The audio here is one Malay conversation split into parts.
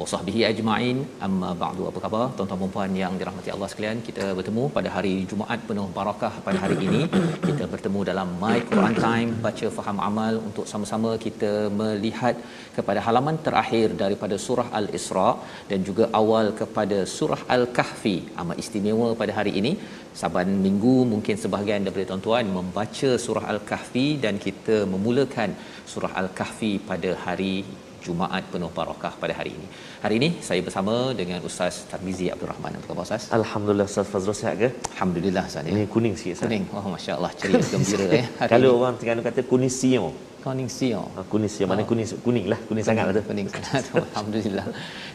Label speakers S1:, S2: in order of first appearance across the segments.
S1: wa sahbihi ajma'in. Amma ba'du. Apa khabar tuan-tuan dan puan yang dirahmati Allah sekalian? Kita bertemu pada hari Jumaat penuh barakah pada hari ini. Kita bertemu dalam My Quran Time baca faham amal untuk sama-sama kita melihat kepada halaman terakhir daripada surah Al-Isra dan juga awal kepada surah Al-Kahfi. Amat istimewa pada hari ini. Saban minggu mungkin sebahagian daripada tuan-tuan membaca surah Al-Kahfi dan kita memulakan surah Al-Kahfi pada hari Jumaat penuh barakah pada hari ini. Hari ini saya bersama dengan Ustaz Tarmizi Abdul Rahman. Apa khabar Ustaz?
S2: Alhamdulillah Ustaz Fazrul sihat ke?
S1: Alhamdulillah Ustaz. ya.
S2: Ini kuning sikit Ustaz.
S1: Kuning. Oh masya-Allah ceria gembira ya. Hari
S2: Kalau
S1: ini.
S2: orang Terengganu kata kuning siang.
S1: kuning siang.
S2: Ah, kuning siang mana kuning kuning lah, kuning sangat lah tu.
S1: Kuning sangat. Alhamdulillah.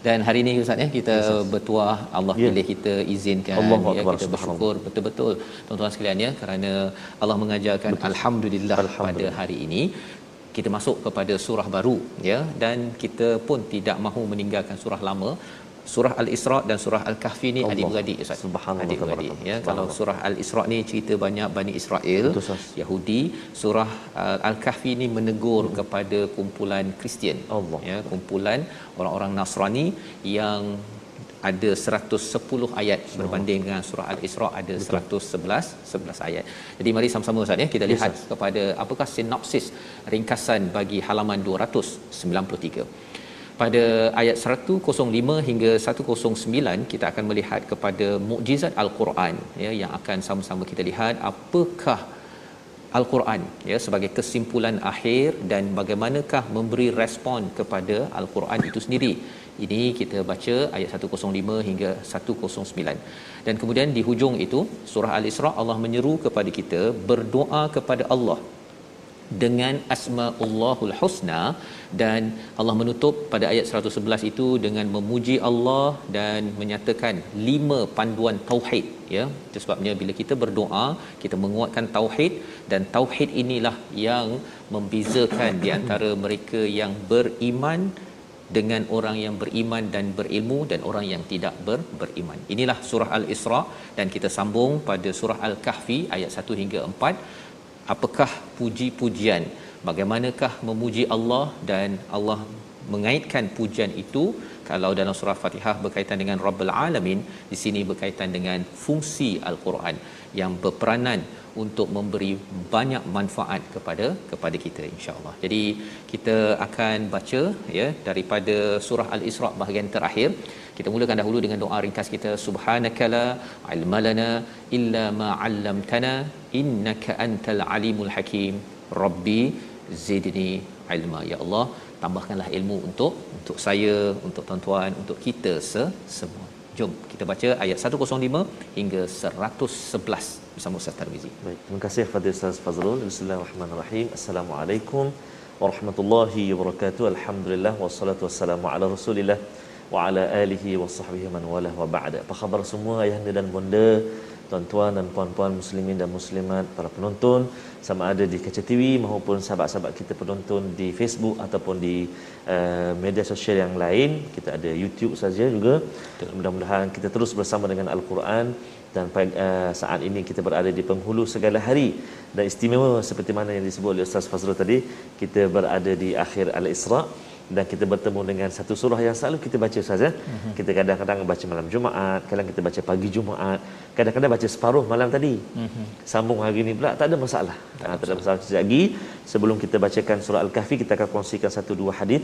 S1: Dan hari ini Ustaz ya kita bertuah Allah
S2: Ya.
S1: pilih kita izinkan
S2: Allahu
S1: ya kita bersyukur betul-betul tuan-tuan sekalian ya kerana Allah mengajarkan alhamdulillah, pada
S2: Alhamdulillah.
S1: hari ini kita masuk kepada surah baru ya dan kita pun tidak mahu meninggalkan surah lama surah al-Isra dan surah al-Kahfi ni
S2: Allah.
S1: adik-beradik Ustaz.
S2: Subhanallah,
S1: Adik-beradik ya. Kalau surah al-Isra ni cerita banyak Bani Israel,
S2: Betul.
S1: Yahudi, surah uh, al-Kahfi ni menegur kepada kumpulan Kristian.
S2: Allah.
S1: Ya, kumpulan orang-orang Nasrani yang ada 110 ayat berbanding dengan surah Al-Isra ada 111 11 ayat. Jadi mari sama-sama Ustaz ya kita lihat kepada apakah sinopsis ringkasan bagi halaman 293. Pada ayat 105 hingga 109 kita akan melihat kepada mukjizat Al-Quran ya yang akan sama-sama kita lihat apakah Al-Quran ya sebagai kesimpulan akhir dan bagaimanakah memberi respon kepada Al-Quran itu sendiri. Ini kita baca ayat 105 hingga 109. Dan kemudian di hujung itu surah Al-Isra Allah menyeru kepada kita berdoa kepada Allah dengan asmaullahul husna dan Allah menutup pada ayat 111 itu dengan memuji Allah dan menyatakan lima panduan tauhid ya itu sebabnya bila kita berdoa kita menguatkan tauhid dan tauhid inilah yang membezakan di antara mereka yang beriman dengan orang yang beriman dan berilmu dan orang yang tidak ber, beriman. Inilah surah Al-Isra dan kita sambung pada surah Al-Kahfi ayat 1 hingga 4 apakah puji-pujian? Bagaimanakah memuji Allah dan Allah mengaitkan pujian itu? Kalau dalam surah Fatihah berkaitan dengan Rabbul Alamin di sini berkaitan dengan fungsi Al-Quran yang berperanan untuk memberi banyak manfaat kepada kepada kita insya-Allah. Jadi kita akan baca ya daripada surah Al-Isra bahagian terakhir. Kita mulakan dahulu dengan doa ringkas kita subhanakala ilmalana illa ma 'allamtana innaka antal alimul hakim. Rabbi zidni ilma ya Allah tambahkanlah ilmu untuk untuk saya untuk tuan-tuan untuk kita se semua jom kita baca ayat 105 hingga 111 bersama Ustaz Tarmizi
S2: Baik, terima kasih kepada Ustaz Fazrul. Bismillahirrahmanirrahim. Assalamualaikum warahmatullahi wabarakatuh. Alhamdulillah wassalatu wassalamu ala Rasulillah wa ala alihi wa sahbihi man wala wa ba'da. Apa khabar semua ayahanda dan bonda, tuan-tuan dan puan-puan muslimin dan muslimat, para penonton sama ada di kaca TV maupun sahabat-sahabat kita penonton di Facebook ataupun di uh, media sosial yang lain. Kita ada YouTube saja juga. Mudah-mudahan kita terus bersama dengan Al-Quran dan uh, saat ini kita berada di penghulu segala hari dan istimewa seperti mana yang disebut oleh Ustaz Fazrul tadi kita berada di akhir Al-Isra dan kita bertemu dengan satu surah yang selalu kita baca Ustaz ya. Uh-huh. Kita kadang-kadang baca malam Jumaat, kadang kita baca pagi Jumaat, kadang-kadang baca separuh malam tadi. Uh-huh. Sambung hari ini pula tak ada masalah. Tak, ha, tak ada masalah. Sekejap lagi sebelum kita bacakan surah Al-Kahfi kita akan kongsikan satu dua hadis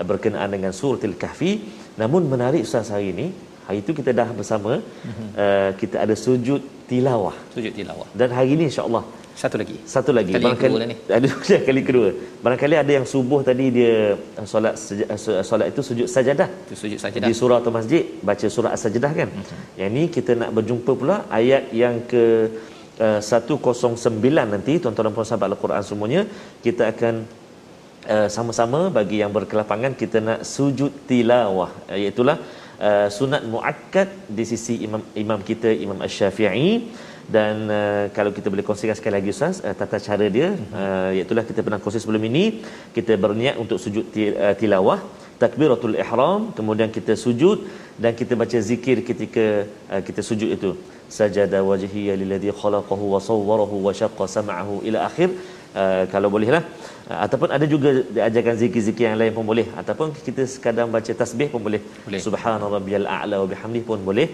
S2: eh, berkenaan dengan surah Al-Kahfi. Namun menarik Ustaz hari ini Hari itu kita dah bersama uh, kita ada sujud tilawah.
S1: Sujud tilawah.
S2: Dan hari ini insya-Allah
S1: satu lagi.
S2: Satu lagi.
S1: Kali
S2: Barangkali,
S1: kedua ni.
S2: Ada kali kedua. Barangkali ada yang subuh tadi dia uh, solat uh, solat itu sujud sajadah.
S1: Itu sujud sajadah.
S2: Di surah atau masjid baca surah as-sajadah kan. Uh-huh. Yang ni kita nak berjumpa pula ayat yang ke uh, 109 nanti tuan-tuan dan puan sahabat Al-Quran semuanya kita akan uh, sama-sama bagi yang berkelapangan kita nak sujud tilawah iaitu uh, uh, sunat muakkad di sisi imam imam kita Imam Asy-Syafi'i dan uh, kalau kita boleh kongsikan sekali lagi Ustaz uh, tata cara dia uh, iaitu kita pernah kongsi sebelum ini. Kita berniat untuk sujud tilawah takbiratul ihram kemudian kita sujud dan kita baca zikir ketika uh, kita sujud itu. Sajada wajhi lilladhi khalaqahu wa sawwarahu wa syaqqa sam'ahu ila akhir. Uh, kalau bolehlah uh, ataupun ada juga diajarkan zikir-zikir yang lain pun boleh. Ataupun kita sekadar baca tasbih pun boleh, boleh. subhanarabbiyal a'la wa bihamdihi pun boleh.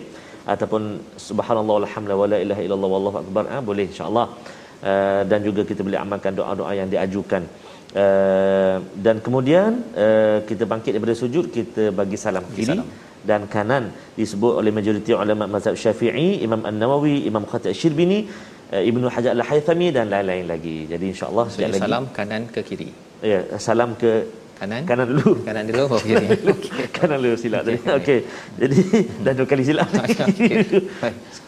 S2: Ataupun subhanallah walhamdulillah wala ilaha illallah wallahu akbar uh, boleh insyaallah. Uh, dan juga kita boleh amalkan doa-doa yang diajukan. Uh, dan kemudian uh, kita bangkit daripada sujud kita bagi salam kiri salam. dan kanan. Disebut oleh majoriti ulama mazhab Syafi'i, Imam An-Nawawi, Imam Khatib Syirbini, Ibnu Hajar Al-Haythami dan lain-lain lagi. Jadi insya-Allah
S1: so, lagi salam kanan ke kiri.
S2: Ya, salam ke
S1: kanan
S2: kanan dulu
S1: kanan dulu oh kiri
S2: okay. kanan dulu silap tadi okey okay. jadi dah dua kali silap okay.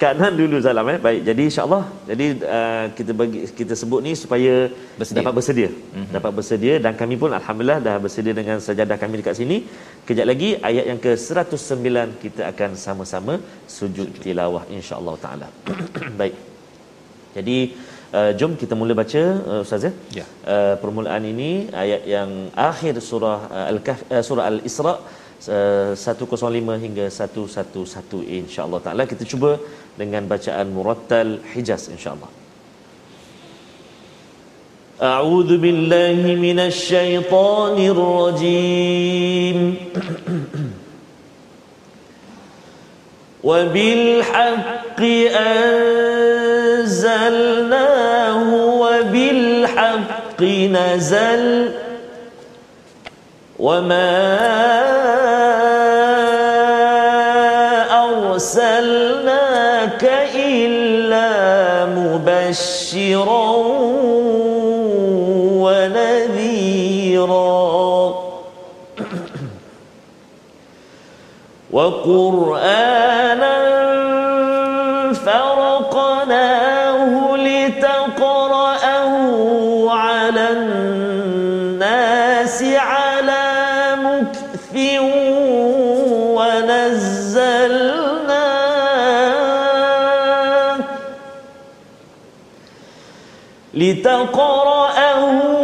S2: kanan dulu salam eh baik jadi insyaallah jadi uh, kita bagi kita sebut ni supaya bersedia. dapat bersedia mm-hmm. dapat bersedia dan kami pun alhamdulillah dah bersedia dengan sajadah kami dekat sini kejap lagi ayat yang ke 109 kita akan sama-sama sujud tilawah insyaallah taala baik jadi Uh, jom kita mula baca uh, ustaz ya. Uh, permulaan ini ayat yang akhir surah uh, al-kahf uh, surah al-isra uh, 105 hingga 111 insya-Allah taala kita cuba dengan bacaan murattal hijaz insya-Allah. A'udzu billahi minasy syaithanir rajim. وبالحق أنزلناه وبالحق نزل وما أرسلناك إلا مبشرا وقرآنا فرقناه لتقرأه على الناس على مكث ونزلناه لتقرأه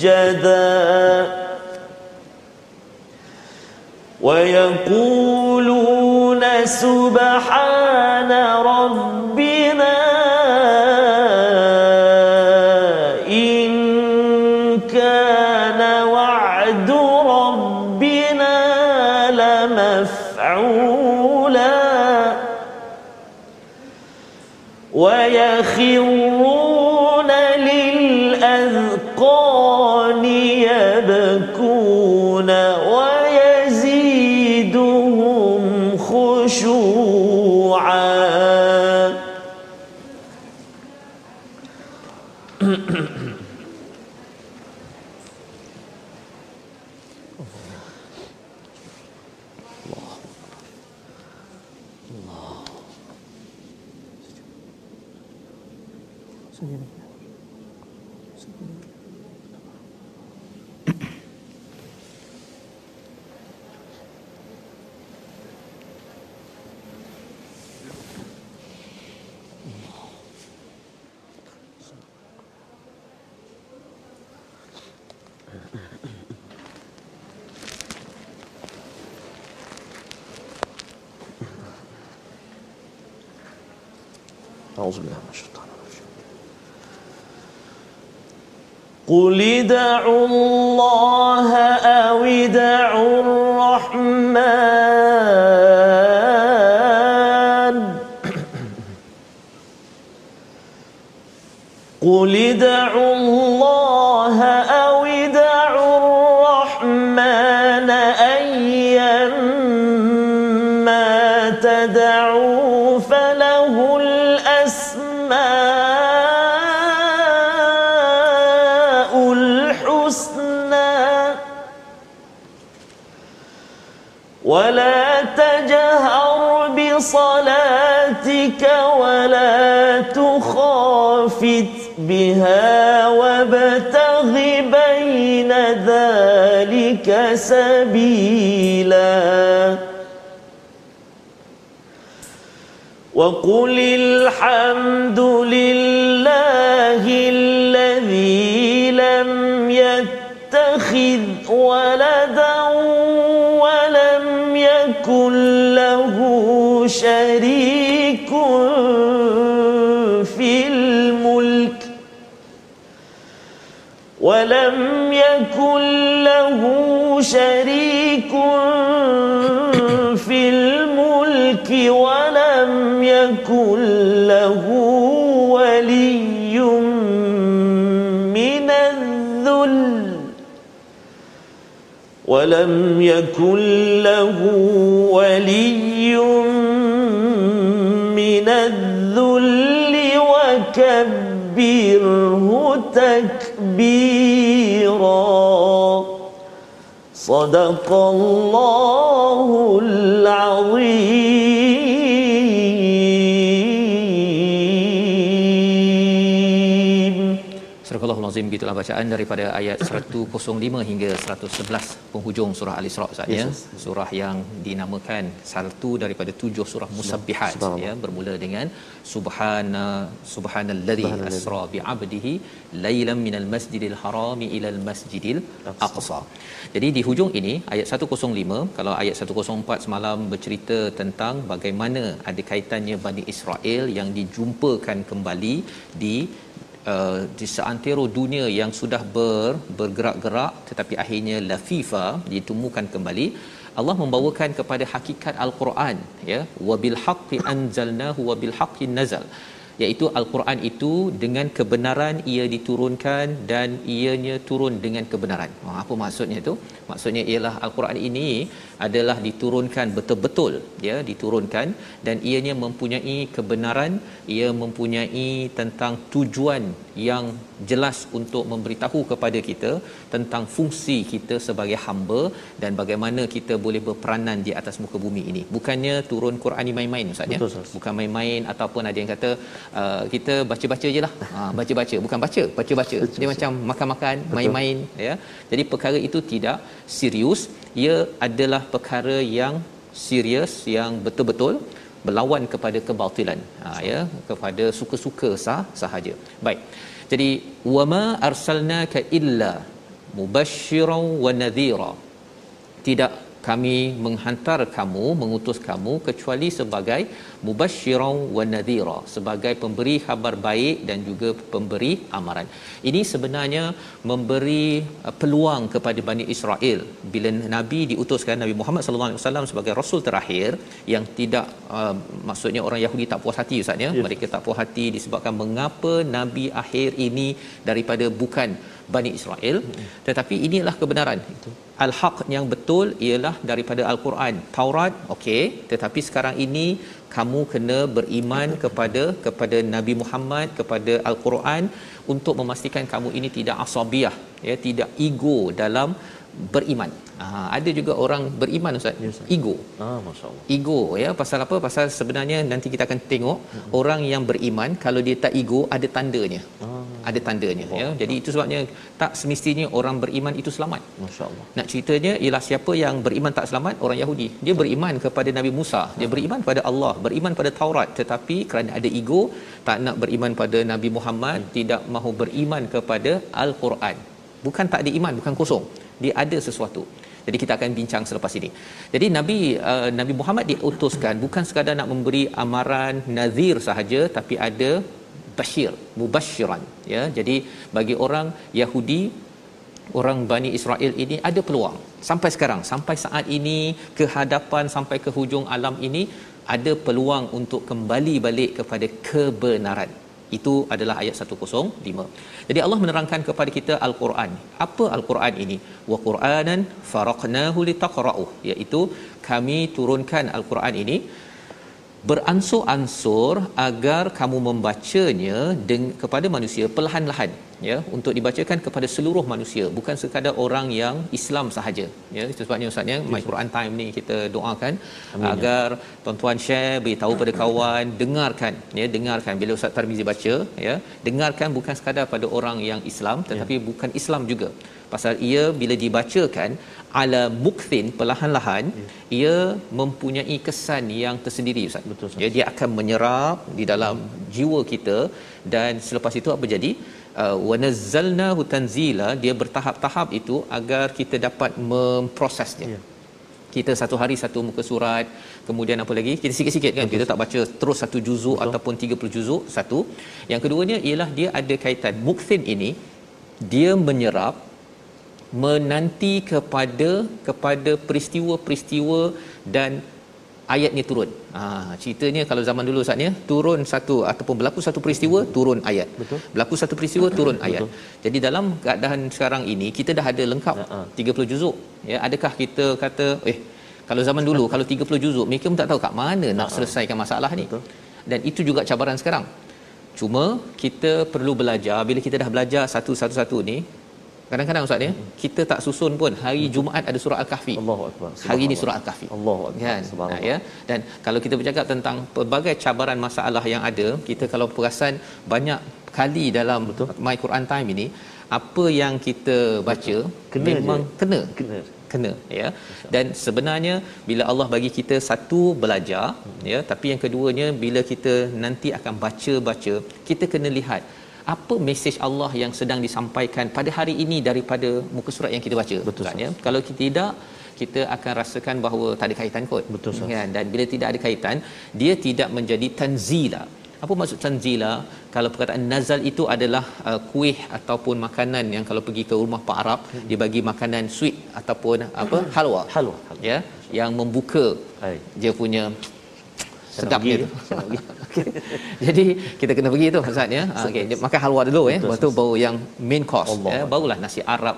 S2: سجدا ويقولون سبحان ربنا إن كان وعد قل ادعوا الله أو ادعوا الرحمن قل ادعوا الله أو تخافت بها وابتغ بين ذلك سبيلا. وقل الحمد لله الذي لم يتخذ ولدا ولم يكن له شريك ولم يكن له شريك في الملك ولم يكن له ولي من الذل ولم يكن له ولي من الذل وكبره تكبيرا صدق الله العظيم
S1: Surah Al-Azim gitulah bacaan daripada ayat 105 hingga 111 penghujung surah Al-Isra Ustaz ya. Surah yang dinamakan satu daripada tujuh surah musabbihat ya bermula dengan subhana subhanallazi asra bi 'abdihi lailan minal masjidil harami ilal masjidil aqsa. Jadi di hujung ini ayat 105 kalau ayat 104 semalam bercerita tentang bagaimana ada kaitannya Bani Israel yang dijumpakan kembali di uh, di seantero dunia yang sudah ber, bergerak-gerak tetapi akhirnya lafifa ditemukan kembali Allah membawakan kepada hakikat al-Quran ya. Wabil haqqi anzalnahu wabil haqqi nazal iaitu al-Quran itu dengan kebenaran ia diturunkan dan ianya turun dengan kebenaran. Oh, apa maksudnya itu? Maksudnya ialah al-Quran ini adalah diturunkan betul-betul ya diturunkan dan ianya mempunyai kebenaran ia mempunyai tentang tujuan yang jelas untuk memberitahu kepada kita tentang fungsi kita sebagai hamba dan bagaimana kita boleh berperanan di atas muka bumi ini bukannya turun Quran ni main-main ustaz ya bukan main-main ataupun ada yang kata uh, kita baca-baca je lah. Ha, baca-baca. Bukan baca baca-baca. Dia macam makan-makan main-main ya. Jadi perkara itu tidak serius. Ia adalah perkara yang serius yang betul-betul berlawan kepada kebatilan. Ha, ya kepada suka-suka sah sahaja. Baik. Jadi wama arsalnaka illa mubasysyiran wa nadhira. Tidak kami menghantar kamu mengutus kamu kecuali sebagai mubasysyiran wa nadhira sebagai pemberi khabar baik dan juga pemberi amaran. Ini sebenarnya memberi uh, peluang kepada Bani Israel. Bila nabi diutuskan Nabi Muhammad sallallahu alaihi wasallam sebagai rasul terakhir yang tidak uh, maksudnya orang Yahudi tak puas hati ustaz ya? Yes. mereka tak puas hati disebabkan mengapa nabi akhir ini daripada bukan Bani Israel. Tetapi inilah kebenaran. Al-haq yang betul ialah daripada al-Quran. Taurat okey. Tetapi sekarang ini kamu kena beriman kepada kepada Nabi Muhammad kepada al-Quran untuk memastikan kamu ini tidak asabiah ya tidak ego dalam beriman. Ha, ada juga orang beriman ustaz.
S2: Ya, Ustaz.
S1: Ego.
S2: Ah, masya-Allah.
S1: Ego ya pasal apa? Pasal sebenarnya nanti kita akan tengok hmm. orang yang beriman kalau dia tak ego ada tandanya.
S2: Ah,
S1: Ada tandanya ya. Jadi itu sebabnya tak semestinya orang beriman itu selamat.
S2: masya-Allah.
S1: Nak ceritanya ialah siapa yang beriman tak selamat orang Yahudi. Dia beriman kepada Nabi Musa, dia beriman pada Allah, beriman pada Taurat tetapi kerana ada ego tak nak beriman pada Nabi Muhammad, tidak mahu beriman kepada Al-Quran. Bukan tak ada iman, bukan kosong. Dia ada sesuatu. Jadi kita akan bincang selepas ini. Jadi Nabi uh, Nabi Muhammad diutuskan bukan sekadar nak memberi amaran nazir sahaja tapi ada bashir, mubashiran ya. Jadi bagi orang Yahudi orang Bani Israel ini ada peluang sampai sekarang sampai saat ini ke hadapan sampai ke hujung alam ini ada peluang untuk kembali balik kepada kebenaran itu adalah ayat 105. Jadi Allah menerangkan kepada kita al-Quran. Apa al-Quran ini? Wa Qur'anan faraqnahu litaqra'u iaitu kami turunkan al-Quran ini beransur-ansur agar kamu membacanya deng- kepada manusia perlahan-lahan ya untuk dibacakan kepada seluruh manusia bukan sekadar orang yang Islam sahaja ya itu sebabnya ustaz ya my Quran time ni kita doakan Amin, agar ya. tuan-tuan share beritahu pada kawan dengarkan ya dengarkan bila ustaz Tarmizi baca ya dengarkan bukan sekadar pada orang yang Islam tetapi ya. bukan Islam juga pasal ia bila dibacakan ala mukthin perlahan-lahan ya. ia mempunyai kesan yang tersendiri ustaz
S2: Betul, Ustaz.
S1: ya dia akan menyerap di dalam jiwa kita dan selepas itu apa jadi? Uh, wa nazzalnahu tanzila dia bertahap-tahap itu agar kita dapat memprosesnya.
S2: Ya.
S1: kita satu hari satu muka surat kemudian apa lagi? Kita sikit-sikit kan kita tak baca terus satu juzuk
S2: Betul.
S1: ataupun 30 juzuk satu. Yang keduanya ialah dia ada kaitan. Mukthin ini dia menyerap menanti kepada kepada peristiwa-peristiwa dan ayat ni turun. Ha ceritanya kalau zaman dulu Ustaz ya, turun satu ataupun berlaku satu peristiwa, turun ayat.
S2: Betul.
S1: Berlaku satu peristiwa, turun ayat. Jadi dalam keadaan sekarang ini kita dah ada lengkap
S2: Ha, ha.
S1: 30 juzuk. Ya, adakah kita kata eh kalau zaman dulu kalau 30 juzuk mereka pun tak tahu kat mana nak selesaikan masalah ni.
S2: Betul.
S1: Dan itu juga cabaran sekarang. Cuma kita perlu belajar bila kita dah belajar satu-satu-satu ni kadang-kadang ustaz ya kita tak susun pun hari Jumaat ada surah al-kahfi.
S2: Allahu akbar.
S1: hari ini surah al-kahfi.
S2: Allahu akbar.
S1: kan? Ya. Dan kalau kita bercakap tentang pelbagai cabaran masalah yang ada kita kalau perasan banyak kali dalam Betul. my Quran time ini apa yang kita baca
S2: Kena
S1: memang
S2: je.
S1: kena.
S2: Kena.
S1: kena ya. Dan sebenarnya bila Allah bagi kita satu belajar ya tapi yang keduanya bila kita nanti akan baca-baca kita kena lihat apa mesej Allah yang sedang disampaikan pada hari ini daripada muka surat yang kita baca
S2: Betul,
S1: kan ya? Kalau kita tidak kita akan rasakan bahawa tak ada kaitan kot.
S2: Betul,
S1: kan? Dan bila tidak ada kaitan dia tidak menjadi tanzila. Apa maksud tanzila? Kalau perkataan nazal itu adalah uh, kuih ataupun makanan yang kalau pergi ke rumah pak arab dia bagi makanan sweet ataupun apa? Halwa.
S2: Halwa, halwa.
S1: ya? Yang membuka.
S2: Hai.
S1: dia punya sedapnya
S2: pergi,
S1: tu.
S2: saya nak pergi.
S1: Jadi kita kena pergi tu Ustaz ya. Okey, dia makan halwa dulu eh. Lepas tu baru yang main course
S2: Allah.
S1: ya. Barulah nasi Arab,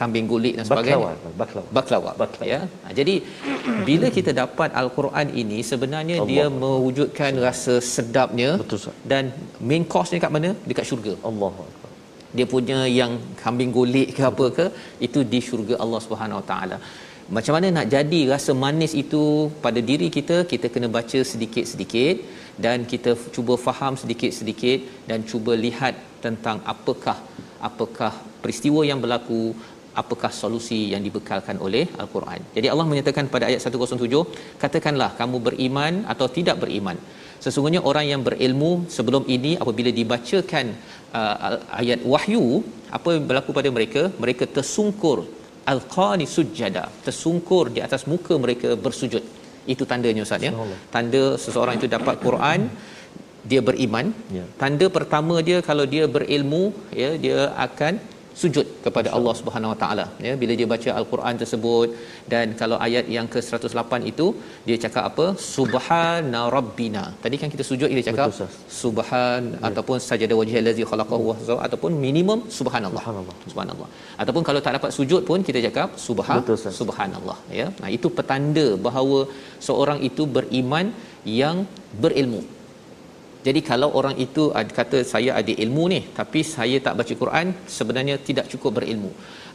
S1: kambing gulik dan sebagainya.
S2: Baklawa, baklawa.
S1: Baklawa. Ya. Ha, jadi bila kita dapat al-Quran ini sebenarnya
S2: Allah.
S1: dia mewujudkan rasa sedapnya
S2: Betul,
S1: dan main course ni kat mana? Dekat syurga
S2: akbar.
S1: dia punya yang kambing gulik ke apa ke itu di syurga Allah Subhanahu Wa Taala. Macam mana nak jadi rasa manis itu pada diri kita kita kena baca sedikit-sedikit dan kita cuba faham sedikit-sedikit dan cuba lihat tentang apakah apakah peristiwa yang berlaku apakah solusi yang dibekalkan oleh al-Quran. Jadi Allah menyatakan pada ayat 107 katakanlah kamu beriman atau tidak beriman. Sesungguhnya orang yang berilmu sebelum ini apabila dibacakan uh, ayat wahyu apa yang berlaku pada mereka mereka tersungkur alqani sujada tersungkur di atas muka mereka bersujud. Itu tandanya ustaz ya. Tanda seseorang itu dapat Quran dia beriman.
S2: Ya.
S1: tanda pertama dia kalau dia berilmu ya dia akan sujud kepada Allah Subhanahu Wa Taala. Ya bila dia baca al-Quran tersebut dan kalau ayat yang ke-108 itu dia cakap apa? Subhana rabbina. Tadi kan kita sujud kita cakap
S2: Betul,
S1: subhan ya. ataupun sajada wajhi allazi khalaqahu wa sawa ataupun minimum subhanallah.
S2: Subhanallah.
S1: subhanallah. Ataupun kalau tak dapat sujud pun kita cakap subhan
S2: Betul,
S1: subhanallah. Ya. Nah itu petanda bahawa seorang itu beriman yang berilmu jadi kalau orang itu ad- kata saya ada ilmu ni tapi saya tak baca Quran sebenarnya tidak cukup berilmu.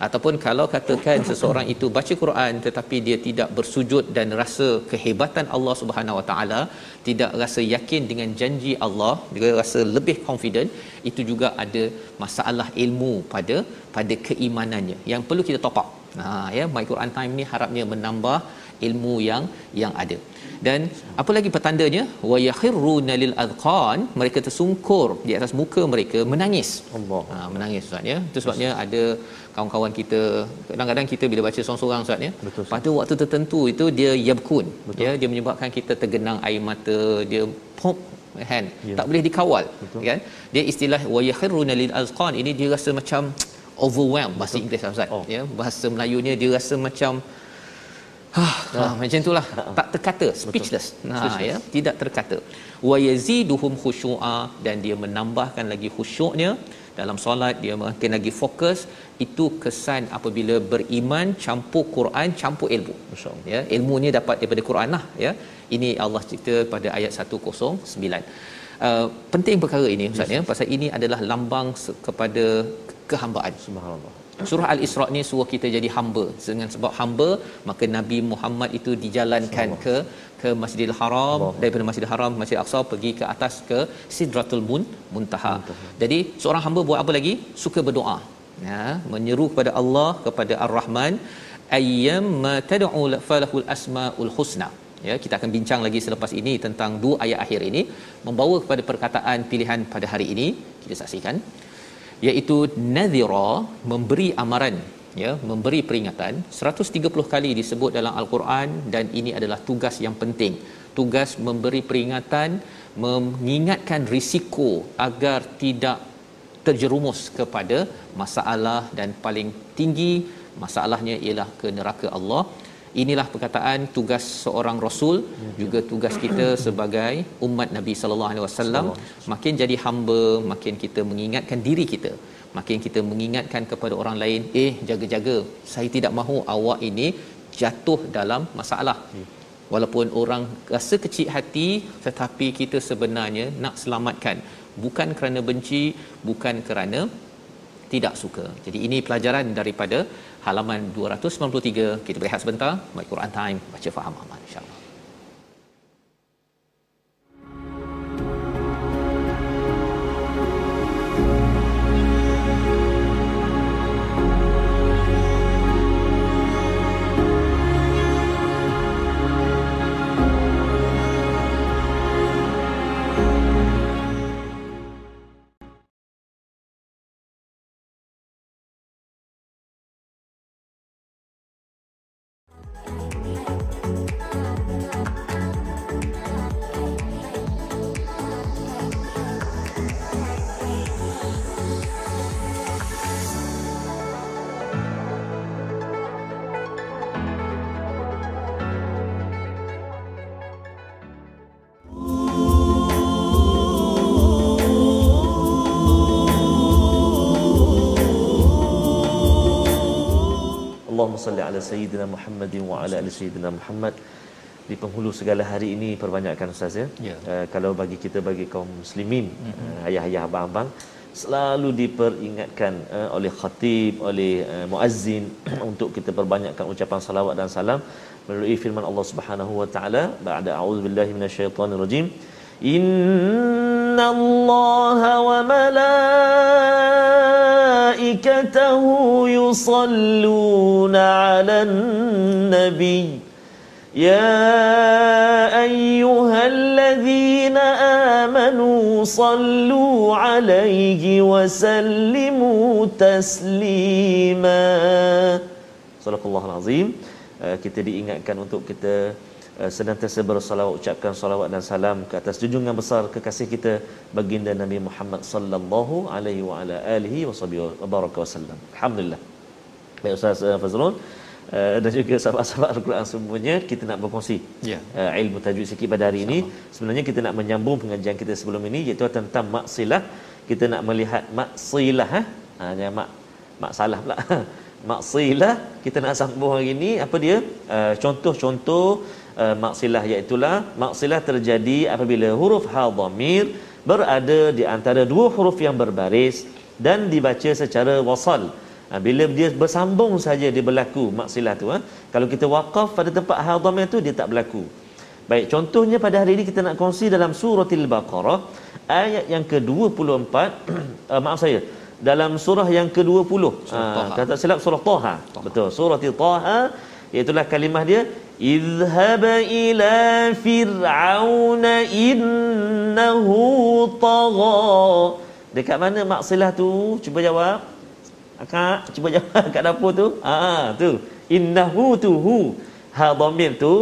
S1: Ataupun kalau katakan seseorang itu baca Quran tetapi dia tidak bersujud dan rasa kehebatan Allah Subhanahu Wa Taala tidak rasa yakin dengan janji Allah dia rasa lebih confident itu juga ada masalah ilmu pada pada keimanannya. Yang perlu kita top up. Ha ya My Quran Time ni harapnya menambah ilmu yang yang ada. Dan apa lagi petandanya? Wa yakhiruna lil adqan, mereka tersungkur di atas muka mereka menangis.
S2: Allah.
S1: Ha menangis Ustaz ya. Itu sebabnya ada kawan-kawan kita kadang-kadang kita bila baca seorang-seorang Ustaz ya.
S2: Betul.
S1: Pada waktu tertentu itu dia yabkun. Ya dia menyebabkan kita tergenang air mata, dia pop kan
S2: Ya.
S1: tak boleh dikawal
S2: Betul.
S1: kan dia istilah wa yakhiruna lil azqan ini dia rasa macam overwhelmed bahasa Inggeris Ustaz
S2: Oh.
S1: ya bahasa Melayunya dia rasa macam ah, ah macam itulah. Tak terkata speechless. Nah
S2: Speechless.
S1: ya tidak terkata. Wa yaziduhum khusyu'a dan dia menambahkan lagi khusyuknya dalam solat dia makin lagi fokus. Itu kesan apabila beriman campur Quran campur ilmu.
S2: Masya-Allah.
S1: ya ilmunya dapat daripada Quran lah ya. Ini Allah cerita pada ayat 109 uh, penting perkara ini ustaz ya. Pasal ini adalah lambang kepada kehambaan
S2: Subhanallah.
S1: Surah Al-Isra ni suruh kita jadi hamba. Dengan sebab hamba, maka Nabi Muhammad itu dijalankan ke ke Masjidil Haram,
S2: Allah.
S1: daripada Masjidil Haram, Masjid Aqsa pergi ke atas ke Sidratul Mun Muntaha. Jadi seorang hamba buat apa lagi? Suka berdoa. Ya, menyeru kepada Allah, kepada Ar-Rahman, ayyam ma tad'u falahul asmaul husna. Ya, kita akan bincang lagi selepas ini tentang dua ayat akhir ini membawa kepada perkataan pilihan pada hari ini. Kita saksikan iaitu nadhira memberi amaran ya memberi peringatan. 130 kali disebut dalam al-Quran dan ini adalah tugas yang penting. Tugas memberi peringatan mengingatkan risiko agar tidak terjerumus kepada masalah dan paling tinggi masalahnya ialah ke neraka Allah inilah perkataan tugas seorang rasul juga tugas kita sebagai umat Nabi sallallahu alaihi wasallam. Makin jadi hamba makin kita mengingatkan diri kita. Makin kita mengingatkan kepada orang lain eh jaga-jaga. Saya tidak mahu awak ini jatuh dalam masalah. Walaupun orang rasa kecil hati tetapi kita sebenarnya nak selamatkan. Bukan kerana benci bukan kerana tidak suka. Jadi ini pelajaran daripada halaman 293. Kita berehat sebentar. Baik Quran Time. Baca faham aman insyaAllah.
S2: Allahumma salli ala sayyidina Muhammadin wa ala ali sayyidina Muhammad di penghulu segala hari ini perbanyakkan ustaz ya.
S1: Ya.
S2: Uh, kalau bagi kita bagi kaum muslimin mm-hmm. uh, ayah-ayah abang-abang selalu diperingatkan uh, oleh khatib oleh uh, muazzin untuk kita perbanyakkan ucapan salawat dan salam melalui firman Allah Subhanahu wa taala ba'da a'udzubillahi minasyaitonir rajim innallaha wa malaikatahu yusalluna 'alan nabiy يا ايها الذين امنوا صلوا عليه وسلموا تسليما صدق الله العظيم kita diingatkan untuk kita uh, senantiasa bersalawat ucapkan salawat dan salam ke atas junjungan besar kekasih kita baginda Nabi Muhammad sallallahu alaihi wa ala alihi wasallam. Alhamdulillah. Baik Ustaz uh, Fazrul uh, dan juga sahabat-sahabat Al-Quran semuanya kita nak berkongsi
S1: Ya.
S2: uh, ilmu tajwid sikit pada hari ini. Sebenarnya kita nak menyambung pengajian kita sebelum ini iaitu tentang maksilah. Kita nak melihat maksilah ha. Ha jangan mak mak salah pula. maksilah kita nak sambung hari ini apa dia? Uh, contoh-contoh uh, maksilah iaitu maksilah terjadi apabila huruf ha dhamir berada di antara dua huruf yang berbaris dan dibaca secara wasal. Ha, bila dia bersambung saja dia berlaku maksilah tu ha. Kalau kita waqaf pada tempat ha dhamir tu dia tak berlaku. Baik, contohnya pada hari ini kita nak kongsi dalam surah Al-Baqarah ayat yang ke-24 uh, maaf saya dalam surah yang ke-20 uh, kata silap surah Taha. Betul, surah Taha iaitu kalimah dia idhhab ila fir'auna innahu tagha. Dekat mana maksilah tu? Cuba jawab. Akak, cuba jawab kat dapur tu. Ah, tu. Innahu tu hu. Ha dhamir tu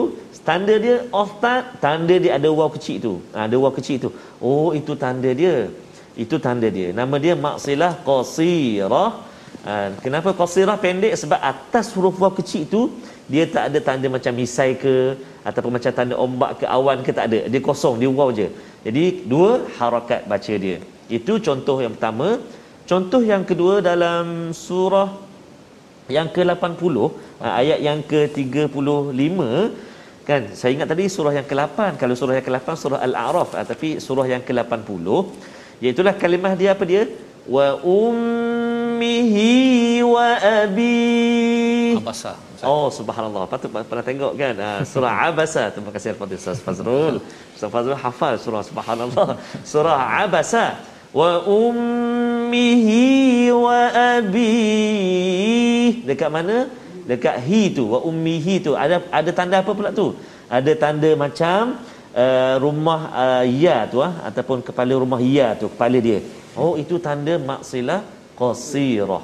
S2: tanda dia off tak tanda dia ada waw kecil tu ha, ada waw kecil tu oh itu tanda dia itu tanda dia nama dia maksilah qasirah ha, kenapa qasirah pendek sebab atas huruf waw kecil tu dia tak ada tanda macam misai ke ataupun macam tanda ombak ke awan ke tak ada. Dia kosong dia waw je. Jadi dua harakat baca dia. Itu contoh yang pertama. Contoh yang kedua dalam surah yang ke-80 ha, ayat yang ke-35 kan? Saya ingat tadi surah yang ke-8 kalau surah yang ke-8 surah al-a'raf. Ha, tapi surah yang ke-80 iaitu kalimah dia apa dia? Wa ummihi wa abi
S1: abasa
S2: oh subhanallah. Patut pernah tengok kan? Ha, surah abasa. Terima kasih al-fadhil Ustaz Fazrul. Ustaz Fazrul hafal surah subhanallah. Surah abasa. Wa ummihi wa abi dekat mana? Dekat hi tu. Wa ummihi tu. Ada ada tanda apa pula tu? Ada tanda macam uh, rumah uh, ya tu ah ataupun kepala rumah ya tu kepala dia. Oh itu tanda maksilah qasirah.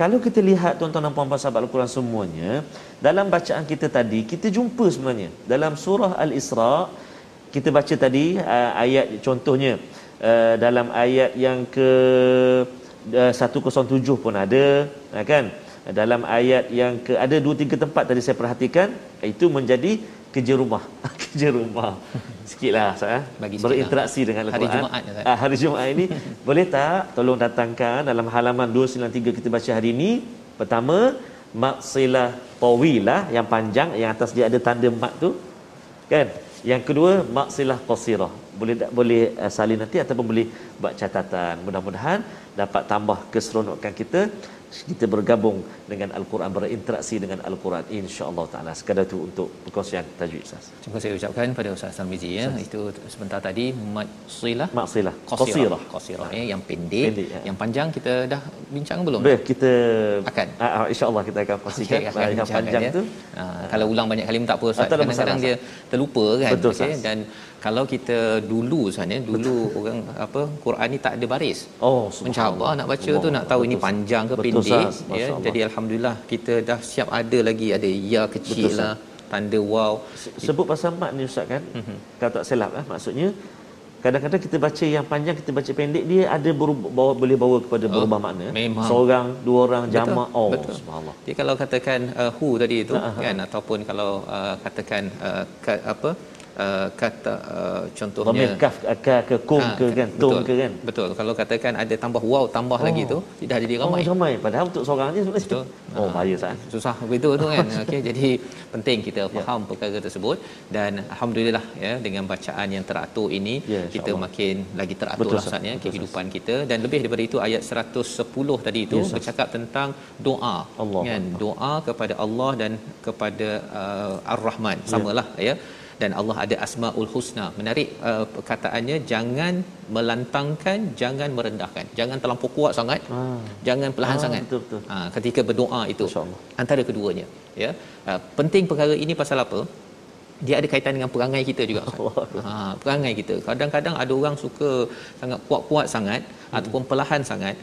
S2: Kalau kita lihat tuan-tuan dan puan-puan sahabat Al-Quran semuanya dalam bacaan kita tadi kita jumpa sebenarnya. Dalam surah Al-Isra kita baca tadi uh, ayat contohnya uh, dalam ayat yang ke uh, 107 pun ada uh, kan? Dalam ayat yang ke ada dua tiga tempat tadi saya perhatikan itu menjadi kerja rumah. Kerja rumah. Sikitlah saya
S1: Bagi sikit
S2: berinteraksi
S1: lah.
S2: dengan
S1: Hari
S2: Al-Quran.
S1: Jumaat ya,
S2: ah, hari Jumaat ini. Boleh tak tolong datangkan dalam halaman 293 kita baca hari ini? Pertama maksilah tawilah yang panjang yang atas dia ada tanda mat tu. Kan? Yang kedua maksilah qasirah. Boleh tak? Boleh uh, salin nanti ataupun boleh buat catatan. Mudah-mudahan dapat tambah keseronokan kita kita bergabung dengan Al-Quran berinteraksi dengan Al-Quran insya-Allah taala sekadar itu untuk perkongsian tajwid Ustaz.
S1: Terima kasih ucapkan pada Ustaz Salmizi ya. Itu sebentar tadi maksilah
S2: Maksilah
S1: qasirah.
S2: qasirah.
S1: Ya yang pendek,
S2: Pendek, ya.
S1: yang panjang kita dah bincang belum?
S2: Baik kita
S1: Akan.
S2: ah, ah, insya-Allah kita akan
S1: akan
S2: okay, yang panjang
S1: ya.
S2: tu.
S1: Ha, kalau ulang banyak kali pun tak apa Ustaz.
S2: Ah,
S1: Kadang-kadang dia terlupa kan.
S2: Betul, Ustaz.
S1: dan kalau kita dulu Ustaz ya, dulu orang apa Quran ni tak ada baris.
S2: Oh,
S1: Mencabar nak baca tu nak tahu ini
S2: Betul,
S1: panjang ke
S2: Betul,
S1: pendek
S2: Ustaz.
S1: ya.
S2: Masya Allah.
S1: Jadi alhamdulillah kita dah siap ada lagi ada ya kecil
S2: Betul,
S1: lah, tanda wow.
S2: sebut pasal mat ni Ustaz kan
S1: Mhm.
S2: kalau tak silap lah maksudnya kadang-kadang kita baca yang panjang kita baca pendek dia ada berubah, bawa, boleh bawa kepada berubah makna
S1: memang.
S2: seorang dua orang jamak oh
S1: betul.
S2: subhanallah
S1: Jadi kalau katakan uh, who tadi itu
S2: ha.
S1: kan ataupun kalau uh, katakan uh, ka, apa uh, kata uh, contohnya
S2: Dhamir kaf ke ke kum
S1: Ah,
S2: ke kan tum
S1: betul,
S2: ke kan
S1: Betul. Kalau katakan ada tambah wow tambah
S2: Oh.
S1: lagi tu tidak jadi ramai.
S2: Oh, ramai. Padahal untuk seorang je sebenarnya.
S1: Betul.
S2: Oh,
S1: Ah,
S2: bahaya sah.
S1: Susah betul tu kan. Okey, jadi penting kita faham perkara tersebut dan alhamdulillah ya dengan bacaan yang teratur ini
S2: Ya,
S1: kita
S2: insyaAllah.
S1: makin lagi teratur
S2: Betul,
S1: lah Ustaz ya kehidupan kita dan lebih daripada itu ayat 110 tadi itu
S2: Ya,
S1: bercakap tentang doa
S2: Allah
S1: kan
S2: Akbar.
S1: doa kepada Allah dan kepada uh, Ar-Rahman samalah ya dan Allah ada asmaul husna menarik uh, perkataannya jangan melantangkan jangan merendahkan jangan terlampau kuat sangat
S2: Ah.
S1: jangan perlahan
S2: Ah,
S1: sangat
S2: betul, betul.
S1: Ha, ketika berdoa itu antara keduanya ya uh, penting perkara ini pasal apa dia ada kaitan dengan perangai kita juga Ustaz. ha perangai kita kadang-kadang ada orang suka sangat kuat-kuat sangat hmm. ataupun perlahan sangat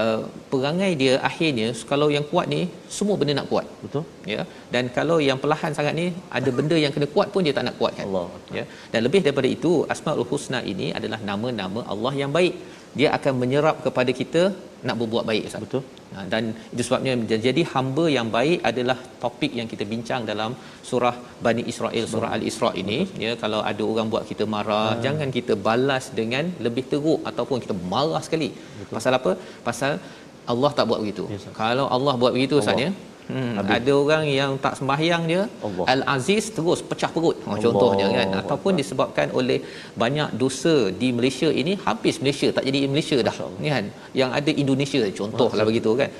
S1: uh, perangai dia akhirnya kalau yang kuat ni semua benda nak kuat.
S2: Betul?
S1: ya. Dan kalau yang perlahan sangat ni ada benda yang kena kuat pun dia tak nak kuatkan.
S2: Allah.
S1: ya. Dan lebih daripada itu asmaul husna ini adalah nama-nama Allah yang baik dia akan menyerap kepada kita nak berbuat baik Ustaz.
S2: Betul.
S1: Ha, dan itu sebabnya jadi hamba yang baik adalah topik yang kita bincang dalam surah Bani Israel surah Al-Isra ini ya kalau ada orang buat kita marah
S2: Ah.
S1: jangan kita balas dengan lebih teruk ataupun kita marah sekali Betul. pasal apa pasal Allah tak buat begitu
S2: Yes,
S1: kalau Allah buat begitu Ustaz ya Hmm, ada orang yang tak sembahyang dia
S2: Allah.
S1: Al-Aziz terus pecah perut
S2: Allah.
S1: contohnya kan. Ataupun disebabkan oleh banyak dosa di Malaysia ini habis Malaysia tak jadi Malaysia dah kan? Yang ada Indonesia contohlah begitu kan?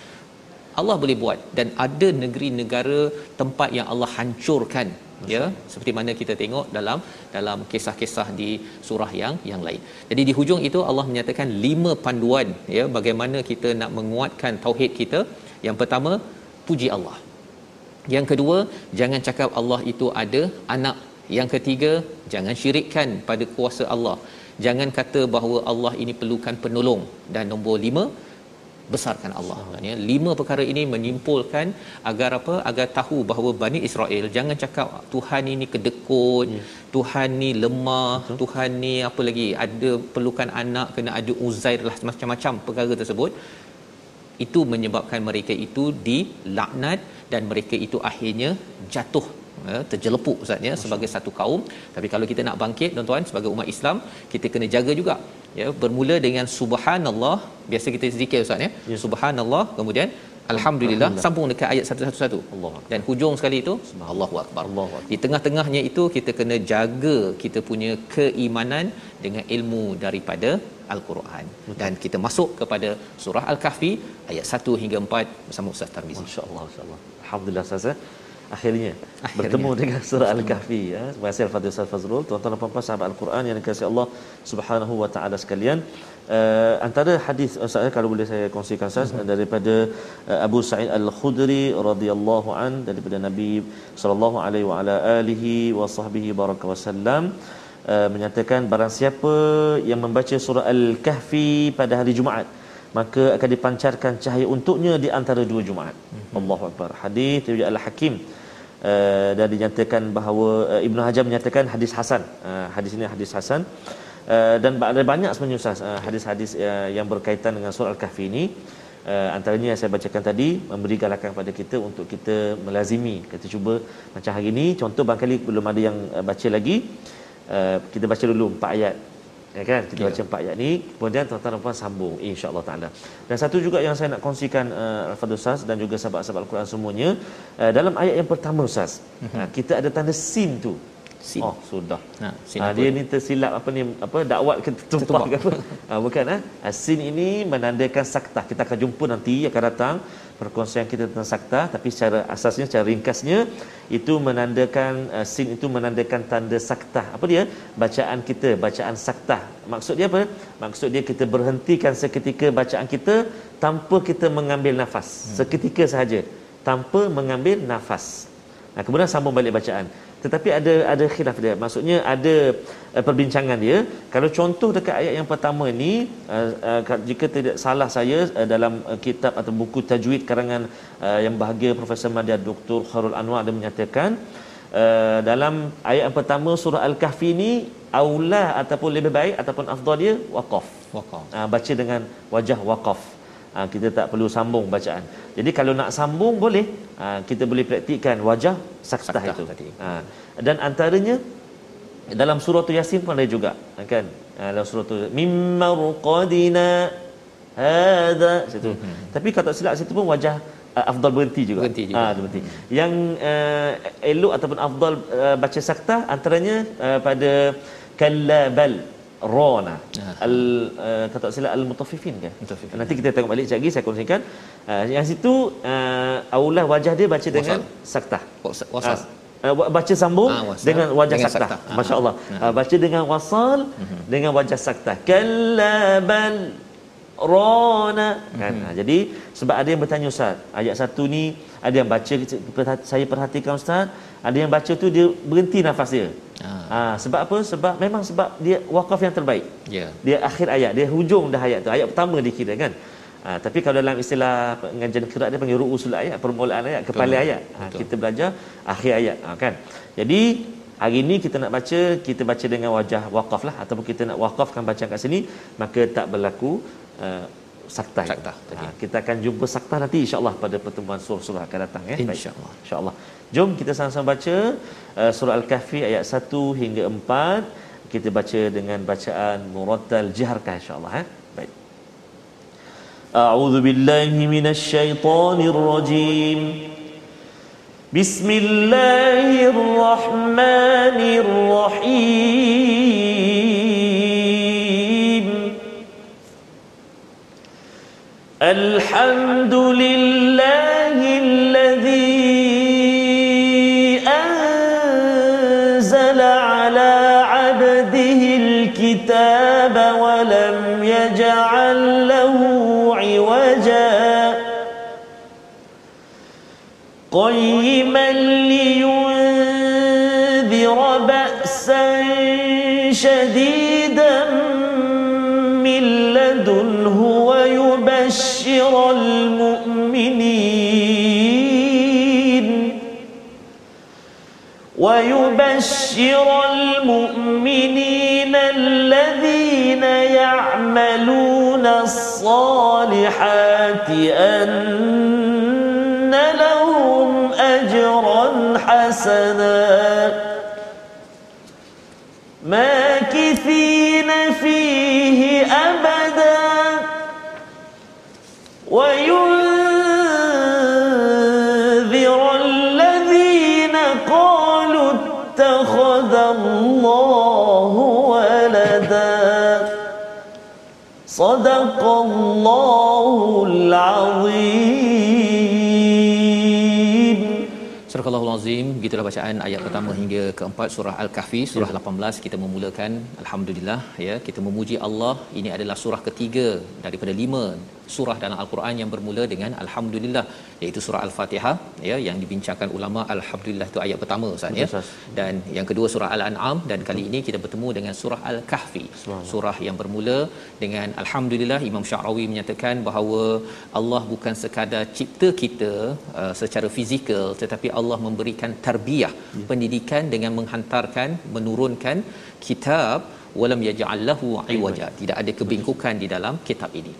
S1: Allah boleh buat dan ada negeri-negara tempat yang Allah hancurkan ya? Seperti mana kita tengok dalam dalam kisah-kisah di surah yang yang lain. Jadi di hujung itu Allah menyatakan lima panduan ya? Bagaimana kita nak menguatkan tauhid kita. Yang pertama puji Allah. Yang kedua jangan cakap Allah itu ada anak. Yang ketiga jangan syirikkan pada kuasa Allah. Jangan kata bahawa Allah ini perlukan penolong dan nombor lima besarkan Allah. Ya, lima perkara ini menyimpulkan agar apa? Agar tahu bahawa Bani Israel jangan cakap Tuhan ini kedekut, ya. Tuhan ni lemah, Betul. Tuhan ni apa lagi? Ada perlukan anak, kena ada uzair lah macam-macam perkara tersebut. Itu menyebabkan mereka itu dilaknat dan mereka itu akhirnya jatuh ya, terjelepuk Ustaz ya sebagai satu kaum. Tapi kalau kita nak bangkit tuan-tuan sebagai umat Islam kita kena jaga juga ya bermula dengan subhanallah. Biasa kita zikir Ustaz ya.
S2: Ya.
S1: subhanallah kemudian alhamdulillah sambung dekat ayat satu-satu
S2: Allah Akbar.
S1: dan hujung sekali itu Allahu akbar.
S2: Allahu Akbar.
S1: di tengah-tengahnya itu kita kena jaga kita punya keimanan dengan ilmu daripada al-Quran dan kita masuk kepada surah al-kahfi ayat 1 hingga 4 bersama Ustaz Tarmizi
S2: Masya-Allah, masya-Allah. Alhamdulillah Ustaz. eh. Akhirnya,
S1: Akhirnya.
S2: bertemu dengan surah Al-Kahfi ya. Terima kasih Al-Fadhil Ustaz Fazrul, tuan-tuan dan puan-puan sahabat Al-Quran yang dikasihi Allah Subhanahu wa taala sekalian. Uh, antara hadis Ustaz eh, kalau boleh saya kongsikan Ustaz uh daripada uh, Abu Sa'id Al-Khudri radhiyallahu an daripada Nabi sallallahu alaihi wa ala alihi wa sahbihi baraka wasallam uh, menyatakan barang siapa yang membaca surah Al-Kahfi pada hari Jumaat maka akan dipancarkan cahaya untuknya di antara dua Jumaat. Mm-hmm. Allahu Akbar. Hadis riwayat Al-Hakim uh, dan dinyatakan bahawa uh, Ibnu Hajar menyatakan hadis hasan. Uh, hadis ini hadis hasan. Uh, dan ada banyak sebenarnya Ustaz uh, hadis-hadis uh, yang berkaitan dengan surah Al-Kahfi ini. Uh, antaranya yang saya bacakan tadi memberi galakan kepada kita untuk kita melazimi. Kita cuba macam hari ini contoh barangkali belum ada yang uh, baca lagi. Uh, kita baca dulu empat ayat ya kan kita
S1: Ya.
S2: baca empat ayat ni kemudian tuan-tuan dan puan sambung insyaallah taala dan satu juga yang saya nak kongsikan uh, Al-Fadhil Ustaz dan juga sahabat-sahabat Al-Quran semuanya uh, dalam ayat yang pertama Ustaz uh, kita ada tanda sin tu.
S1: Sin.
S2: oh sudah
S1: Ha, sin
S2: ha,
S1: apa?
S2: dia ni tersilap apa ni apa dakwat ke tumpah
S1: Tertumpah.
S2: ke apa ha, bukan ah ha? sin ini menandakan sakta kita akan jumpa nanti akan datang perkongsian kita tentang sakta tapi secara asasnya secara ringkasnya itu menandakan uh, sin itu menandakan tanda sakta apa dia bacaan kita bacaan sakta maksud dia apa maksud dia kita berhentikan seketika bacaan kita tanpa kita mengambil nafas
S1: Hmm.
S2: seketika sahaja tanpa mengambil nafas Nah, kemudian sambung balik bacaan. Tetapi ada ada khilaf dia. Maksudnya ada uh, perbincangan dia. Kalau contoh dekat ayat yang pertama ni uh, uh, jika tidak salah saya uh, dalam uh, kitab atau buku tajwid karangan uh, yang bahagia Profesor Madya Dr. Khairul Anwar ada menyatakan uh, dalam ayat yang pertama surah Al-Kahfi ni aula ataupun lebih baik ataupun afdal dia waqaf.
S1: Waqaf.
S2: Uh, baca dengan wajah waqaf. Ha, kita tak perlu sambung bacaan. Jadi kalau nak sambung boleh, ha, kita boleh praktikkan wajah saktah,
S1: Saktah
S2: itu.
S1: tadi.
S2: Ha, dan antaranya dalam surah tu Yasin pun ada juga, kan? Ha, dalam surah tu mimmarqadina hadza situ. Mm-hmm. Tapi kalau tak silap situ pun wajah uh, afdal berhenti juga.
S1: Berhenti juga.
S2: Ha, berhenti. Yang uh, elok ataupun afdal uh, baca saktah antaranya uh, pada kallabal rona al uh, kalau tak silap al mutaffifin kan
S1: Mutaffifin.
S2: nanti kita tengok balik sekejap lagi saya kongsikan uh, yang situ uh, aulah wajah dia baca dengan saktah
S1: Wasal. wasal.
S2: Uh, baca sambung
S1: Ah, wasal.
S2: dengan wajah
S1: Dengan
S2: saktah.
S1: saktah. Ah.
S2: Masya-Allah.
S1: Ah.
S2: Uh, baca dengan wasal dengan wajah saktah. Kallabal rona kan. Ha, jadi sebab ada yang bertanya ustaz, ayat satu ni ada yang baca saya perhatikan ustaz, ada yang baca tu dia berhenti nafas dia.
S1: Ah.
S2: Ha, sebab apa? Sebab memang sebab dia wakaf yang terbaik.
S1: Ya.
S2: Dia akhir ayat, dia hujung dah ayat tu. Ayat pertama dia kira kan. Ha, tapi kalau dalam istilah pengajian qiraat dia panggil ru'usul ayat, permulaan ayat, kepala
S1: Betul.
S2: ayat. Ha,
S1: Betul.
S2: kita belajar akhir ayat, ha, kan? Jadi hari ini kita nak baca, kita baca dengan wajah waqaf lah ataupun kita nak waqafkan bacaan kat sini, maka tak berlaku Eh, uh, sakta.
S1: sakta uh,
S2: ha, kita akan jumpa sakta nanti insya-Allah pada pertemuan surah-surah akan datang ya.
S1: Insya-Allah.
S2: Insya-Allah. Jom kita sama-sama baca uh, surah Al-Kahfi ayat 1 hingga 4. Kita baca dengan bacaan murattal jiharkah insya-Allah ya. Eh? Baik. A'udzu billahi minasyaitonir rajim. Bismillahirrahmanirrahim. الحمد لله الذي أنزل على عبده الكتاب ولم يجعل له عوجا قيما لينذر بأسا شديدا من لدنه ويبشر المؤمنين. ويبشر المؤمنين الذين يعملون الصالحات أن لهم أجرا حسنا. ماكثين صدق الله العظيم
S1: Surah Al-Azim, begitulah bacaan ayat pertama hingga keempat surah Al-Kahfi, surah 18 kita memulakan alhamdulillah ya, kita memuji Allah. Ini adalah surah ketiga daripada lima surah dalam Al-Quran yang bermula dengan alhamdulillah iaitu surah Al-Fatihah ya yang dibincangkan ulama alhamdulillah itu ayat pertama Ustaz ya. Dan yang kedua surah Al-An'am dan kali ini kita bertemu dengan surah Al-Kahfi. Surah yang bermula dengan alhamdulillah Imam Syarawi menyatakan bahawa Allah bukan sekadar cipta kita uh, secara fizikal tetapi Allah memberikan tarbiyah,
S2: Ya.
S1: pendidikan dengan menghantarkan menurunkan kitab walam yaj'al lahu iwaja. Tidak ada kebingkukan di dalam kitab ini.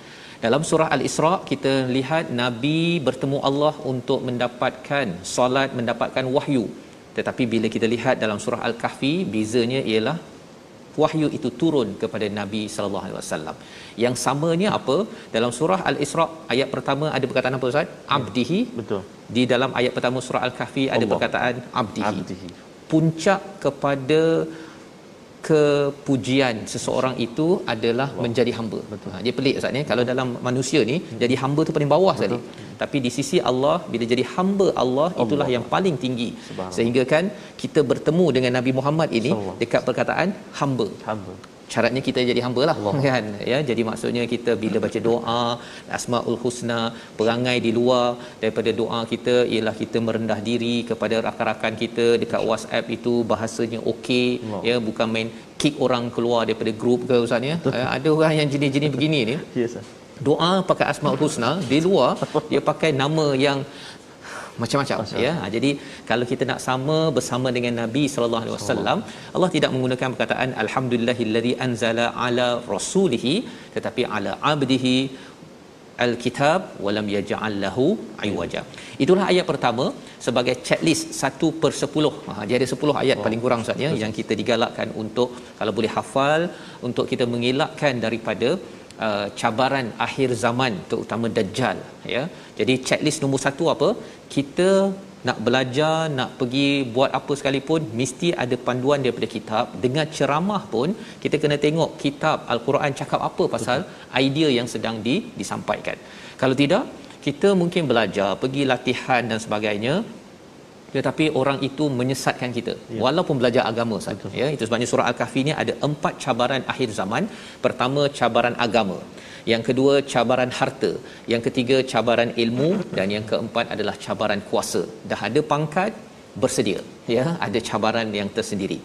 S1: Dalam surah Al-Isra kita lihat Nabi bertemu Allah untuk mendapatkan solat, mendapatkan wahyu. Tetapi bila kita lihat dalam surah Al-Kahfi bezanya ialah wahyu itu turun kepada Nabi sallallahu alaihi wasallam. Yang samanya apa? Dalam surah Al-Isra ayat pertama ada perkataan apa Ustaz? Abdihi.
S2: Betul.
S1: Di dalam ayat pertama surah Al-Kahfi ada
S2: Allah.
S1: perkataan abdihi.
S2: Abdihi.
S1: Puncak kepada kepujian seseorang itu adalah wow. menjadi hamba. Betul. Ha, dia pelik Ustaz ni kalau dalam manusia ni hmm. jadi hamba tu paling bawah sekali. Tapi di sisi Allah bila jadi hamba Allah itulah
S2: Allah.
S1: yang paling tinggi. Sehingga kan kita bertemu dengan Nabi Muhammad ini dekat perkataan hamba
S2: Hamba.
S1: Syaratnya kita jadi hamba lah
S2: Allah.
S1: kan ya jadi maksudnya kita bila baca doa asmaul husna perangai di luar daripada doa kita ialah kita merendah diri kepada rakan-rakan kita dekat WhatsApp itu bahasanya okey ya bukan main kick orang keluar daripada grup ke ustaz ya ada orang yang jenis-jenis begini ni
S2: Yes. sir.
S1: doa pakai asmaul husna di luar dia pakai nama yang macam-macam. Ya ha, jadi kalau kita nak sama bersama dengan Nabi sallallahu alaihi wasallam Allah tidak menggunakan perkataan alhamdulillahillazi anzala ala rasulihi tetapi ala abdihi alkitab walam yaj'al lahu iwaja. Itulah ayat pertama sebagai checklist 1 per 10 ha, dia ada 10 ayat paling kurang Ustaz ya yang kita digalakkan untuk kalau boleh hafal untuk kita mengelakkan daripada uh, cabaran akhir zaman terutama dajjal ya. Jadi checklist nombor satu apa? Kita nak belajar nak pergi buat apa sekalipun mesti ada panduan daripada kitab. Dengan ceramah pun kita kena tengok kitab al-Quran cakap apa pasal idea yang sedang di, disampaikan. Kalau tidak kita mungkin belajar pergi latihan dan sebagainya tetapi orang itu menyesatkan kita. Ya. walaupun belajar agama Ustaz. Ya itu sebabnya surah al-kahfi ni ada empat cabaran akhir zaman. Pertama cabaran agama. Yang kedua cabaran harta. Yang ketiga cabaran ilmu. Dan yang keempat adalah cabaran kuasa. Dah ada pangkat bersedia. Ya ada cabaran yang tersendiri.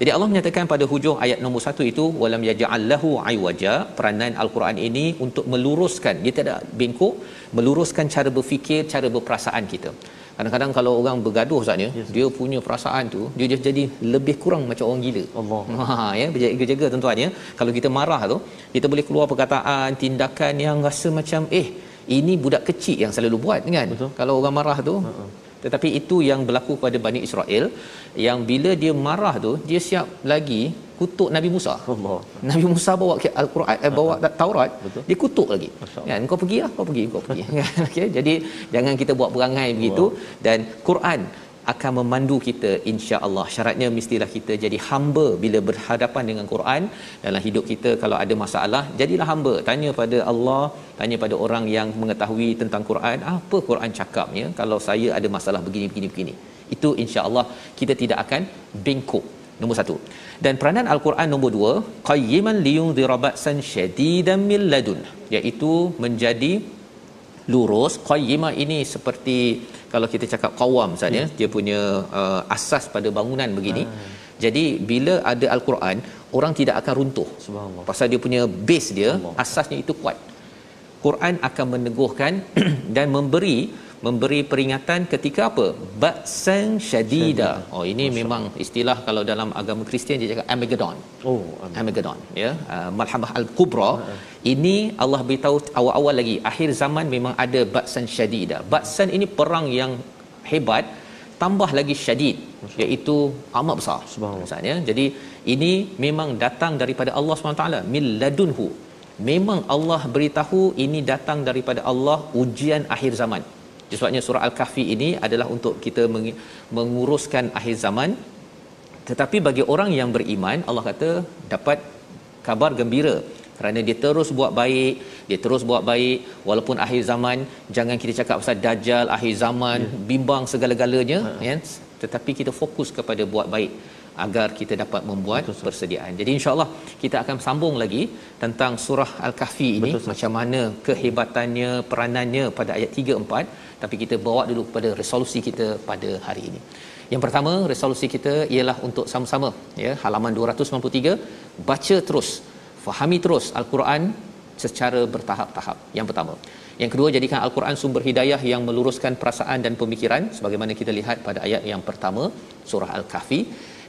S1: Jadi Allah menyatakan pada hujung ayat nombor satu itu walam yaj'allahu aywaja peranan al-Quran ini untuk meluruskan dia tidak bengkok meluruskan cara berfikir cara berperasaan kita kadang-kadang kalau orang bergaduh saatnya yes. dia punya perasaan tu dia jadi lebih kurang macam orang gila
S2: Allah
S1: ha ya berjaga-jaga tuan-tuan ya kalau kita marah tu kita boleh keluar perkataan tindakan yang rasa macam eh ini budak kecil yang selalu buat kan
S2: Betul.
S1: kalau orang marah tu uh-uh. Tetapi itu yang berlaku pada Bani Israel yang bila dia marah tu dia siap lagi kutuk Nabi Musa.
S2: Allah.
S1: Nabi Musa bawa Al-Quran eh, bawa Taurat,
S2: Betul.
S1: dia kutuk lagi. Kan kau pergi kau pergi, kau pergi. Okey, jadi jangan kita buat perangai begitu dan Quran akan memandu kita insya-Allah. Syaratnya mestilah kita jadi hamba bila berhadapan dengan Quran dalam hidup kita kalau ada masalah jadilah hamba. Tanya pada Allah, tanya pada orang yang mengetahui tentang Quran, apa Quran cakapnya kalau saya ada masalah begini begini begini. Itu insya-Allah kita tidak akan bengkok. Nombor satu. Dan peranan Al-Quran nombor dua, qayyiman liyunzira ba'san syadidan min ladun, iaitu menjadi lurus qayyimah ini seperti kalau kita cakap qawam saja ya. dia punya uh, asas pada bangunan begini hmm. jadi bila ada al-Quran orang tidak akan runtuh.
S2: Subhanallah.
S1: Pasal dia punya base dia Allah. asasnya itu kuat. Quran akan meneguhkan dan memberi memberi peringatan ketika apa? Ba'san syadida. Oh ini Masya memang istilah kalau dalam agama Kristian dia cakap armageddon.
S2: Oh
S1: armageddon. Ya. Uh, malhamah al-kubra. Uh-huh. Ini Allah beritahu awal-awal lagi akhir zaman memang ada ba'san syadida ba'san ini perang yang hebat tambah lagi syadid iaitu amat besar. Subhanallah. Jadi ini memang datang daripada Allah SWT min ladunhu. Memang Allah beritahu ini datang daripada Allah ujian akhir zaman. Sebabnya surah al-kahfi ini adalah untuk kita menguruskan akhir zaman. Tetapi bagi orang yang beriman Allah kata dapat kabar gembira kerana dia terus buat baik dia terus buat baik walaupun akhir zaman jangan kita cakap pasal dajjal akhir zaman ya. bimbang segala-galanya ya tetapi kita fokus kepada buat baik agar kita dapat membuat Betul, persediaan. Jadi insya-Allah kita akan sambung lagi tentang surah Al-Kahfi ini Betul, macam mana kehebatannya, peranannya pada ayat 3 4, tapi kita bawa dulu kepada resolusi kita pada hari ini. Yang pertama, resolusi kita ialah untuk sama-sama ya, halaman 293 baca terus, fahami terus Al-Quran secara bertahap-tahap. Yang pertama. Yang kedua, jadikan Al-Quran sumber hidayah yang meluruskan perasaan dan pemikiran sebagaimana kita lihat pada ayat yang pertama surah Al-Kahfi.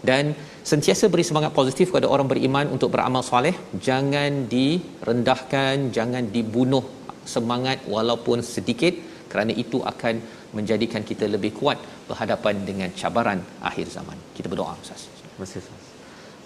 S1: Dan sentiasa beri semangat positif kepada orang beriman untuk beramal soleh. Jangan direndahkan jangan dibunuh semangat walaupun sedikit kerana itu akan menjadikan kita lebih kuat berhadapan dengan cabaran akhir zaman. Kita berdoa ustaz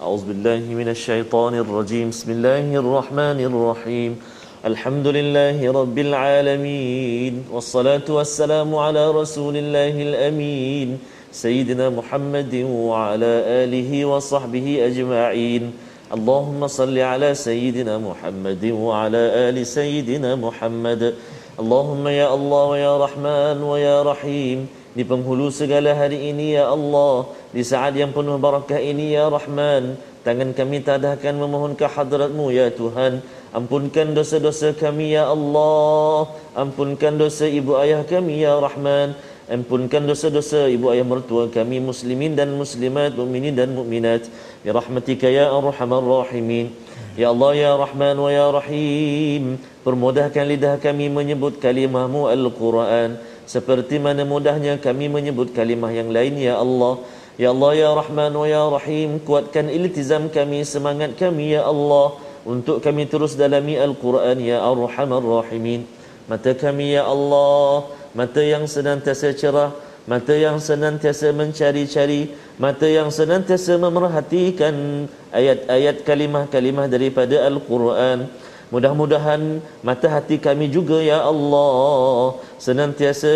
S2: masih ustaz auzubillahi minasyaitonirrajim bismillahirrahmanirrahim الحمد لله رب العالمين والصلاة والسلام على رسول الله الأمين سيدنا محمد وعلى آله وصحبه أجمعين. اللهم صل على سيدنا محمد وعلى آل سيدنا محمد. اللهم يا الله ويا رحمن ويا رحيم. Di penghulu segala hari ini ya Allah di saat yang penuh barakah ini ya Rahman tangan kami tadahkan memohon ke hadratmu ya Tuhan. Ampunkan dosa-dosa kami ya Allah. Ampunkan dosa ibu ayah kami ya Rahman. Ampunkan dosa-dosa ibu ayah mertua kami muslimin dan muslimat mukminin dan mukminat. Ya rahmatika ya arhamar rahimin. Ya Allah ya Rahman wa ya Rahim permudahkan lidah kami menyebut kalimahmu al-Quran seperti mana mudahnya kami menyebut kalimah yang lain ya Allah ya Allah ya Rahman wa ya Rahim kuatkan iltizam kami semangat kami ya Allah untuk kami terus dalami al-Quran ya arhamar rahimin mata kami ya Allah mata yang senantiasa cerah, mata yang senantiasa mencari-cari, mata yang senantiasa memerhatikan ayat-ayat kalimah-kalimah daripada Al-Quran. Mudah-mudahan mata hati kami juga ya Allah senantiasa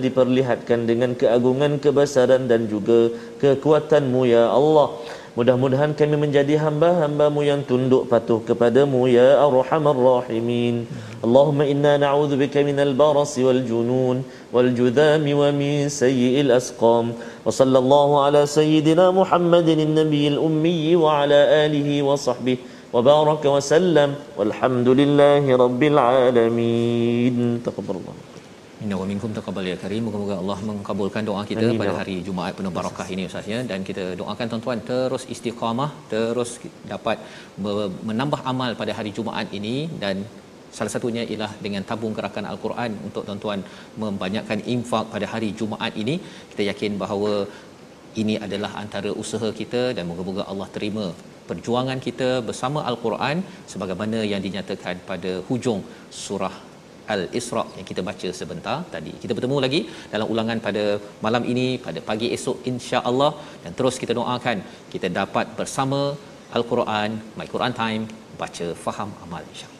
S2: diperlihatkan dengan keagungan, kebesaran dan juga kekuatanmu ya Allah. Mudah-mudahan kami menjadi hamba-hambamu yang tunduk patuh kepadamu ya arhamar rahimin. Allahumma inna na'udzu bika minal baras wal junun wal judham wa min sayyi'il asqam. Wa sallallahu ala sayyidina Muhammadin an-nabiyil ummi wa ala alihi wa sahbihi wa baraka wa sallam walhamdulillahi rabbil alamin. Taqabbalallah.
S1: Inna wa minkum taqabbal ya karim. Moga-moga Allah mengkabulkan doa kita
S2: Amin, ya
S1: pada
S2: Allah.
S1: hari Jumaat penuh barakah ini Ustaz ya dan kita doakan tuan-tuan terus istiqamah, terus dapat menambah amal pada hari Jumaat ini dan salah satunya ialah dengan tabung gerakan Al-Quran untuk tuan-tuan membanyakkan infak pada hari Jumaat ini. Kita yakin bahawa ini adalah antara usaha kita dan moga-moga Allah terima perjuangan kita bersama Al-Quran sebagaimana yang dinyatakan pada hujung surah Al-Isra yang kita baca sebentar tadi. Kita bertemu lagi dalam ulangan pada malam ini pada pagi esok insya-Allah dan terus kita doakan kita dapat bersama Al-Quran, My Quran Time, baca faham amal insya-Allah.